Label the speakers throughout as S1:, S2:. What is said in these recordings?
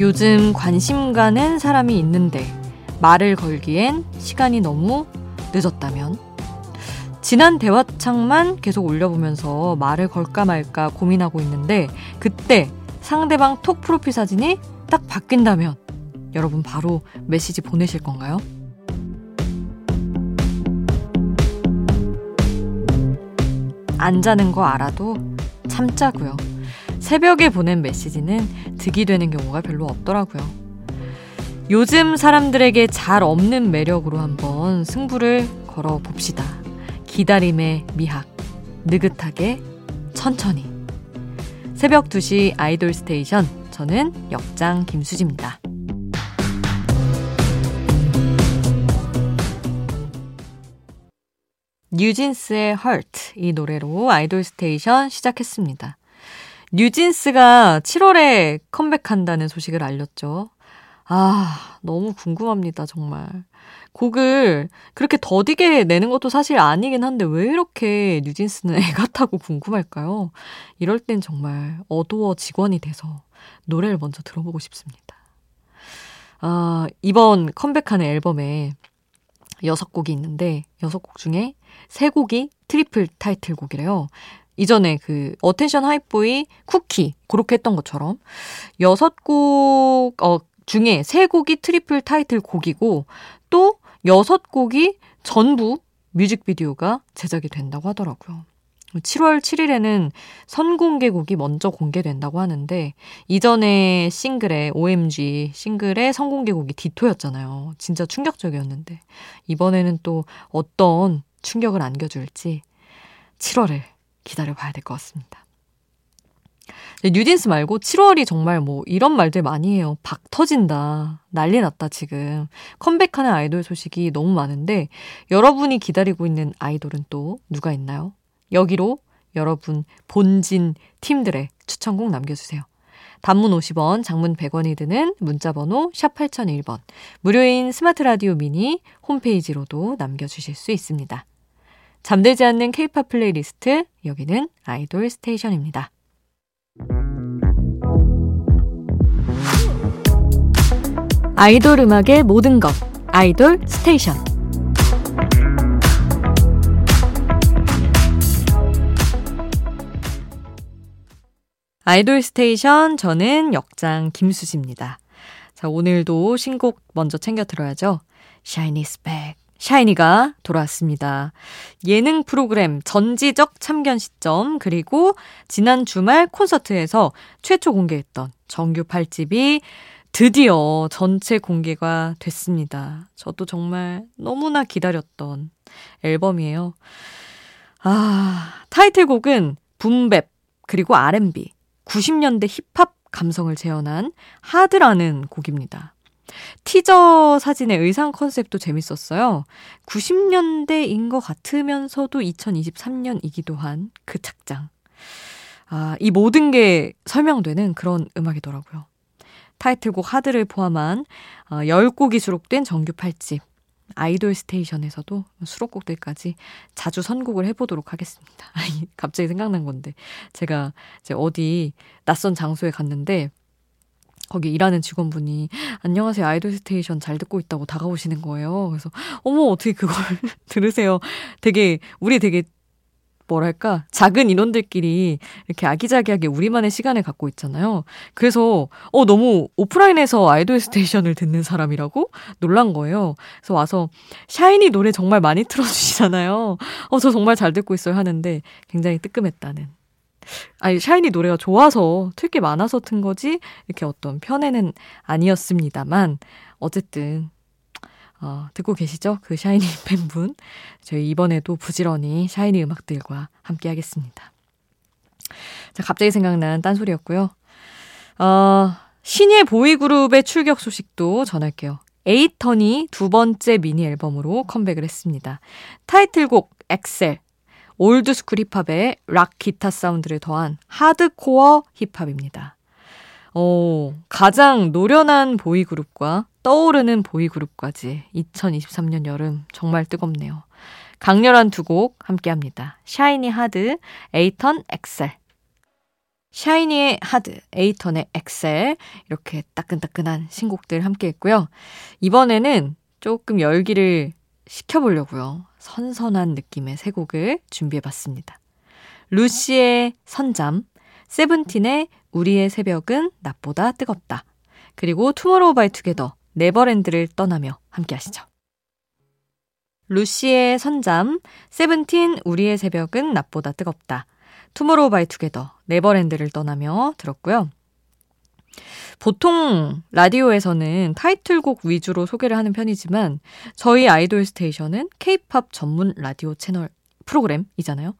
S1: 요즘 관심 가는 사람이 있는데 말을 걸기엔 시간이 너무 늦었다면 지난 대화창만 계속 올려보면서 말을 걸까 말까 고민하고 있는데 그때 상대방 톡 프로필 사진이 딱 바뀐다면 여러분 바로 메시지 보내실 건가요? 안 자는 거 알아도 참자고요. 새벽에 보낸 메시지는 득이 되는 경우가 별로 없더라고요. 요즘 사람들에게 잘 없는 매력으로 한번 승부를 걸어 봅시다. 기다림의 미학. 느긋하게 천천히. 새벽 2시 아이돌 스테이션. 저는 역장 김수지입니다. 뉴진스의 Hurt 이 노래로 아이돌 스테이션 시작했습니다. 뉴진스가 7월에 컴백한다는 소식을 알렸죠. 아, 너무 궁금합니다, 정말. 곡을 그렇게 더디게 내는 것도 사실 아니긴 한데 왜 이렇게 뉴진스는 애가 타고 궁금할까요? 이럴 땐 정말 어도어 직원이 돼서 노래를 먼저 들어보고 싶습니다. 아, 이번 컴백하는 앨범에 여섯 곡이 있는데 여섯 곡 중에 세 곡이 트리플 타이틀곡이래요. 이전에 그 Attention Hype Boy Cookie 그렇게 했던 것처럼 여섯 곡 어, 중에 세 곡이 트리플 타이틀 곡이고 또 여섯 곡이 전부 뮤직비디오가 제작이 된다고 하더라고요. 7월 7일에는 선공개곡이 먼저 공개된다고 하는데 이전에 싱글에 OMG 싱글의 선공개곡이 Ditto였잖아요. 진짜 충격적이었는데 이번에는 또 어떤 충격을 안겨줄지 7월을 기다려 봐야 될 것 같습니다. 뉴진스 말고 7월이 정말 뭐 이런 말들 많이 해요. 박 터진다. 난리 났다, 지금. 컴백하는 아이돌 소식이 너무 많은데 여러분이 기다리고 있는 아이돌은 또 누가 있나요? 여기로 여러분 본진 팀들의 추천곡 남겨주세요. 단문 50원, 장문 100원이 드는 문자번호 샵 8001번, 무료인 스마트 라디오 미니 홈페이지로도 남겨주실 수 있습니다. 잠들지 않는 케이팝 플레이리스트, 여기는 아이돌 스테이션입니다. 아이돌 음악의 모든 것, 아이돌 스테이션. 아이돌 스테이션, 저는 역장 김수지입니다. 자, 오늘도 신곡 먼저 챙겨 들어야죠. Shiny's Back. 샤이니가 돌아왔습니다. 예능 프로그램 전지적 참견 시점 그리고 지난 주말 콘서트에서 최초 공개했던 정규 8집이 드디어 전체 공개가 됐습니다. 저도 정말 너무나 기다렸던 앨범이에요. 아, 타이틀곡은 붐백 그리고 R&B 90년대 힙합 감성을 재현한 하드라는 곡입니다. 티저 사진의 의상 컨셉도 재밌었어요. 90년대인 것 같으면서도 2023년이기도 한 그 착장. 아, 이 모든 게 설명되는 그런 음악이더라고요. 타이틀곡 하드를 포함한 10곡이 어, 수록된 정규 8집. 아이돌 스테이션에서도 수록곡들까지 자주 선곡을 해보도록 하겠습니다. 갑자기 생각난 건데. 제가 이제 어디 낯선 장소에 갔는데 거기 일하는 직원분이 안녕하세요 아이돌 스테이션 잘 듣고 있다고 다가오시는 거예요. 그래서 어머 어떻게 그걸 들으세요. 되게 우리 되게 뭐랄까 작은 인원들끼리 이렇게 아기자기하게 우리만의 시간을 갖고 있잖아요. 그래서 어 너무 오프라인에서 아이돌 스테이션을 듣는 사람이라고 놀란 거예요. 그래서 와서 샤이니 노래 정말 많이 틀어주시잖아요. 어 저 정말 잘 듣고 있어요 하는데 굉장히 뜨끔했다는 아니, 샤이니 노래가 좋아서 틀 게 많아서 튼 거지, 이렇게 어떤 편에는 아니었습니다만, 어쨌든, 어, 듣고 계시죠? 그 샤이니 팬분. 저희 이번에도 부지런히 샤이니 음악들과 함께 하겠습니다. 자, 갑자기 생각난 딴소리였고요. 어, 신예 보이그룹의 출격 소식도 전할게요. 에잇턴이 두 번째 미니 앨범으로 컴백을 했습니다. 타이틀곡 EXCEL, old school 힙합에 락 기타 사운드를 더한 하드코어 힙합입니다. 어, 가장 노련한 보이그룹과 떠오르는 보이그룹까지 2023년 여름 정말 뜨겁네요. 강렬한 두 곡 함께 합니다. 샤이니 HARD, 에잇턴 EXCEL. 샤이니의 HARD, 에잇턴의 EXCEL 이렇게 따끈따끈한 신곡들 함께 했고요. 이번에는 조금 열기를 식혀보려고요. 선선한 느낌의 세 곡을 준비해봤습니다. 루시의 선잠, 세븐틴의 우리의 새벽은 낮보다 뜨겁다. 그리고 투모로우 바이 투게더, 네버랜드를 떠나며 함께 하시죠. 루시의 선잠, 세븐틴 우리의 새벽은 낮보다 뜨겁다. 투모로우 바이 투게더, 네버랜드를 떠나며 들었고요. 보통 라디오에서는 타이틀곡 위주로 소개를 하는 편이지만 저희 아이돌 스테이션은 케이팝 전문 라디오 채널 프로그램이잖아요.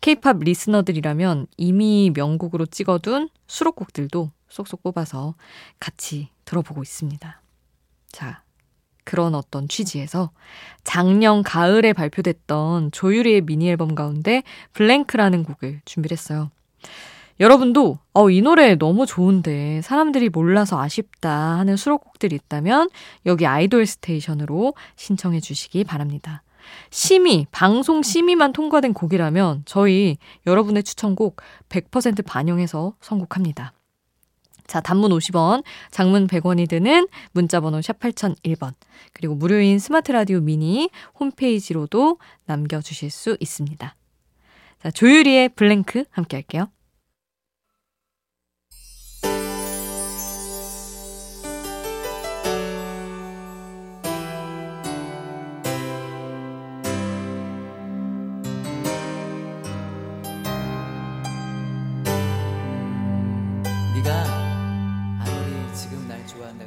S1: 케이팝 listener들이라면 이미 명곡으로 찍어둔 수록곡들도 쏙쏙 뽑아서 같이 들어보고 있습니다. 자, 그런 어떤 취지에서 작년 가을에 발표됐던 조유리의 미니 앨범 가운데 블랭크라는 곡을 준비를 했어요. 여러분도 어, 이 노래 너무 좋은데 사람들이 몰라서 아쉽다 하는 수록곡들이 있다면 여기 아이돌 스테이션으로 신청해 주시기 바랍니다. 심의, 방송 심의만 통과된 곡이라면 저희 여러분의 추천곡 100% 반영해서 선곡합니다. 자, 단문 50원, 장문 100원이 드는 문자번호 샵 8001번, 그리고 무료인 스마트 라디오 미니 홈페이지로도 남겨주실 수 있습니다. 자, 조유리의 블랭크 함께 할게요.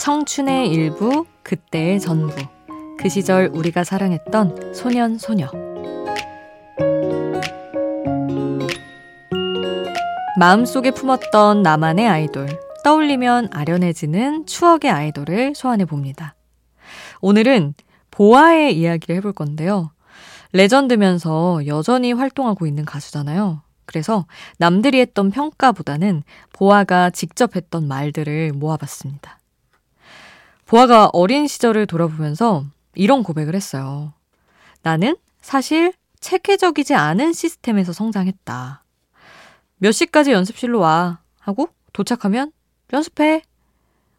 S1: 청춘의 일부, 그때의 전부. 그 시절 우리가 사랑했던 소년, 소녀. 마음속에 품었던 나만의 아이돌. 떠올리면 아련해지는 추억의 아이돌을 소환해 봅니다. 오늘은 보아의 이야기를 해볼 건데요. 레전드면서 여전히 활동하고 있는 가수잖아요. 그래서 남들이 했던 평가보다는 보아가 직접 했던 말들을 모아봤습니다. 보아가 어린 시절을 돌아보면서 이런 고백을 했어요. 나는 사실 체계적이지 않은 시스템에서 성장했다. 몇 시까지 연습실로 와 하고 도착하면 연습해.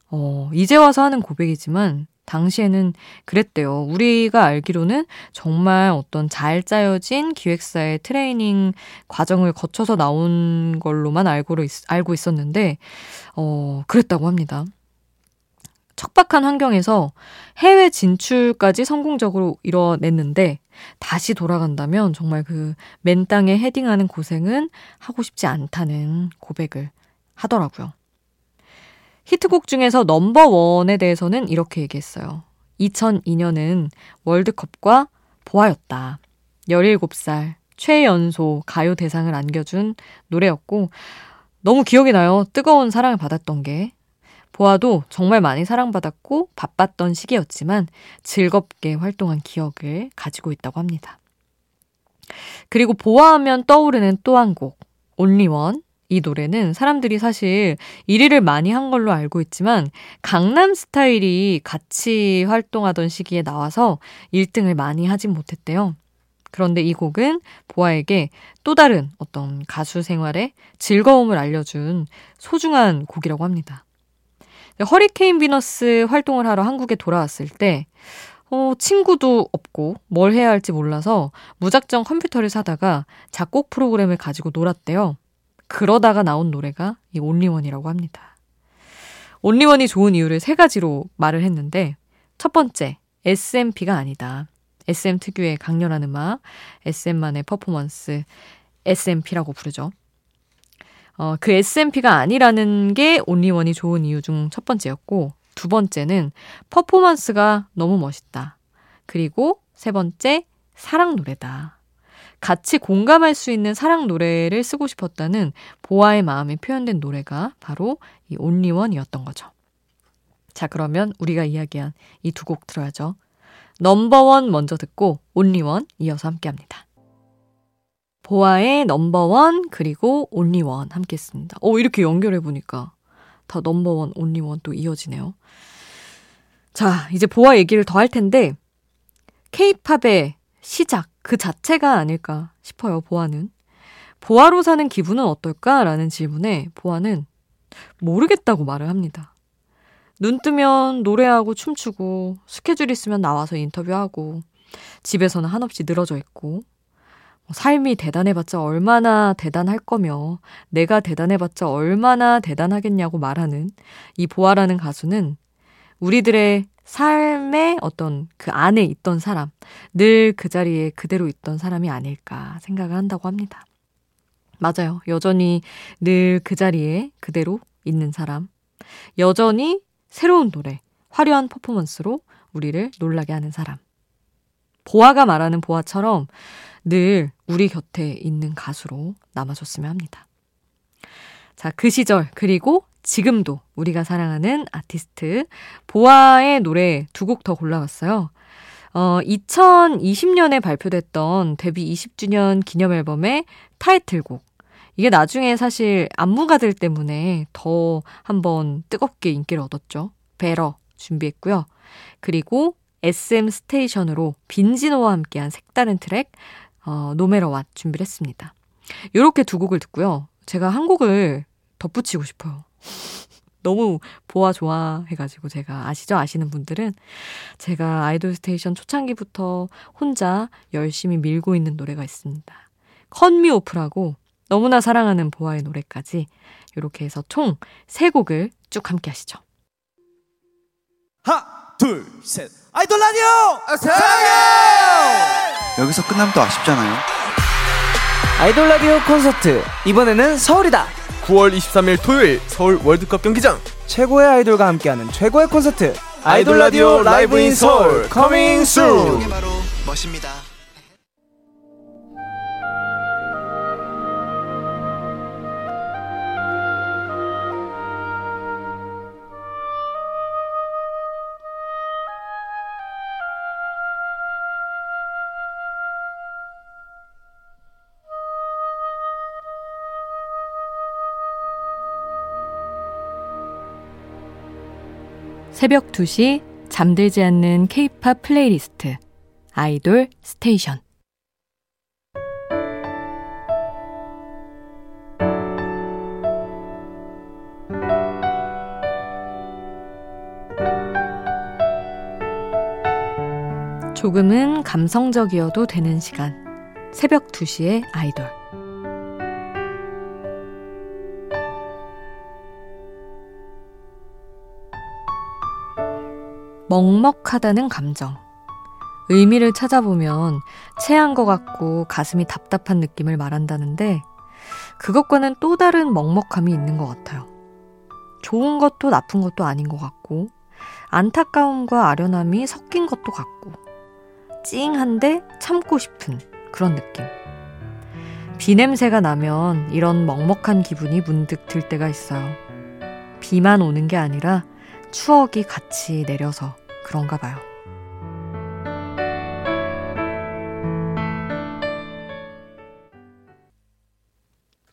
S1: 어, 이제 와서 하는 고백이지만 당시에는 그랬대요. 우리가 알기로는 정말 어떤 잘 짜여진 기획사의 트레이닝 과정을 거쳐서 나온 걸로만 알고, 있, 알고 있었는데, 어, 그랬다고 합니다. 척박한 환경에서 해외 진출까지 성공적으로 이뤄냈는데 다시 돌아간다면 정말 그 맨 땅에 헤딩하는 고생은 하고 싶지 않다는 고백을 하더라고요. 히트곡 중에서 넘버원에 대해서는 이렇게 얘기했어요. 2002년은 월드컵과 보아였다. 17살 최연소 가요 대상을 안겨준 노래였고 너무 기억이 나요. 뜨거운 사랑을 받았던 게. 보아도 정말 많이 사랑받았고 바빴던 시기였지만 즐겁게 활동한 기억을 가지고 있다고 합니다. 그리고 보아하면 떠오르는 또 한 곡, 온리원. 이 노래는 사람들이 사실 1위를 많이 한 걸로 알고 있지만 강남 스타일이 같이 활동하던 시기에 나와서 1등을 많이 하진 못했대요. 그런데 이 곡은 보아에게 또 다른 어떤 가수 생활의 즐거움을 알려준 소중한 곡이라고 합니다. 허리케인 비너스 활동을 하러 한국에 돌아왔을 때, 어, 친구도 없고 뭘 해야 할지 몰라서 무작정 컴퓨터를 사다가 작곡 프로그램을 가지고 놀았대요. 그러다가 나온 노래가 이 온리원이라고 합니다. 온리원이 좋은 이유를 세 가지로 말을 했는데, 첫 번째, SMP가 아니다. SM 특유의 강렬한 음악, SM만의 퍼포먼스, SMP라고 부르죠. 어, 그 SMP가 아니라는 게 온리원이 좋은 이유 중 첫 번째였고, 두 번째는 퍼포먼스가 너무 멋있다. 그리고 세 번째, 사랑 노래다. 같이 공감할 수 있는 사랑 노래를 쓰고 싶었다는 보아의 마음이 표현된 노래가 바로 이 온리원이었던 거죠. 자, 그러면 우리가 이야기한 이 두 곡 들어야죠. 넘버원 먼저 듣고 온리원 이어서 함께 합니다. 보아의 넘버원 그리고 온리원 함께 했습니다. 오, 이렇게 연결해 보니까 다 넘버원, 온리원 또 이어지네요. 자, 이제 보아 얘기를 더 할 텐데 케이팝의 시작 그 자체가 아닐까 싶어요, 보아는. 보아로 사는 기분은 어떨까? 라는 질문에 보아는 모르겠다고 말을 합니다. 눈 뜨면 노래하고 춤추고 스케줄 있으면 나와서 인터뷰하고 집에서는 한없이 늘어져 있고 뭐 삶이 대단해봤자 얼마나 대단할 거며 내가 대단해봤자 얼마나 대단하겠냐고 말하는 이 보아라는 가수는 우리들의 삶의 어떤 그 안에 있던 사람, 늘 그 자리에 그대로 있던 사람이 아닐까 생각을 한다고 합니다. 맞아요. 여전히 늘 그 자리에 그대로 있는 사람. 여전히 새로운 노래, 화려한 퍼포먼스로 우리를 놀라게 하는 사람. 보아가 말하는 보아처럼 늘 우리 곁에 있는 가수로 남아줬으면 합니다. 자, 그 시절, 그리고 지금도 우리가 사랑하는 아티스트, 보아의 노래 두 곡 더 골라봤어요. 어, 2020년에 발표됐던 데뷔 20주년 기념 앨범의 타이틀곡. 이게 나중에 사실 안무가들 때문에 더 한번 뜨겁게 인기를 얻었죠. Better 준비했고요. 그리고 SM 스테이션으로 빈지노와 함께한 색다른 트랙 어, No Matter What 준비를 했습니다. 이렇게 두 곡을 듣고요. 제가 한 곡을 덧붙이고 싶어요. 너무 보아 좋아해가지고 제가 아시죠? 아시는 분들은 제가 아이돌 스테이션 초창기부터 혼자 열심히 밀고 있는 노래가 있습니다. Cut Me Off라고 너무나 사랑하는 보아의 노래까지 이렇게 해서 총세 곡을 쭉 함께 하시죠.
S2: 하나, 둘, 셋. 아이돌 라디오 사랑해요.
S3: 여기서 끝나면 또 아쉽잖아요.
S4: 아이돌 라디오 콘서트 이번에는 서울이다.
S2: 9월 23일 토요일 서울 월드컵 경기장
S4: 최고의 아이돌과 함께하는 최고의 콘서트
S2: 아이돌 라디오 Live in 서울 Coming Soon.
S3: 바로 멋입니다.
S1: 새벽 2시 잠들지 않는 케이팝 플레이리스트 아이돌 스테이션. 조금은 감성적이어도 되는 시간. 새벽 2시의 아이돌 먹먹하다는 감정. 의미를 찾아보면 체한 것 같고 가슴이 답답한 느낌을 말한다는데 그것과는 또 다른 먹먹함이 있는 것 같아요. 좋은 것도 나쁜 것도 아닌 것 같고 안타까움과 아련함이 섞인 것도 같고 찡한데 참고 싶은 그런 느낌. 비 냄새가 나면 이런 먹먹한 기분이 문득 들 때가 있어요. 비만 오는 게 아니라 추억이 같이 내려서 그런가 봐요.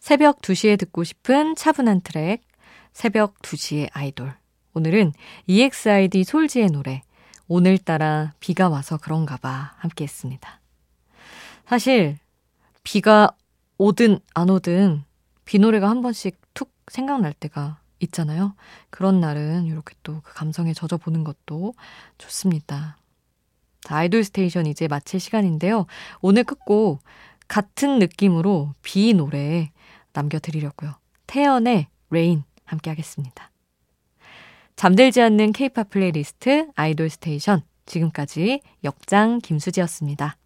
S1: 새벽 2시에 듣고 싶은 차분한 트랙, 새벽 2시의 아이돌. 오늘은 EXID 솔지의 노래, 오늘따라 비가 와서 그런가 봐 함께 했습니다. 사실, 비가 오든 안 오든 비 노래가 한 번씩 툭 생각날 때가 있잖아요. 그런 날은 이렇게 또 그 감성에 젖어보는 것도 좋습니다. 자, 아이돌 스테이션 이제 마칠 시간인데요. 오늘 끝곡 같은 느낌으로 비 노래 남겨드리려고요. 태연의 Rain 함께 하겠습니다. 잠들지 않는 케이팝 플레이리스트 아이돌 스테이션 지금까지 역장 김수지였습니다.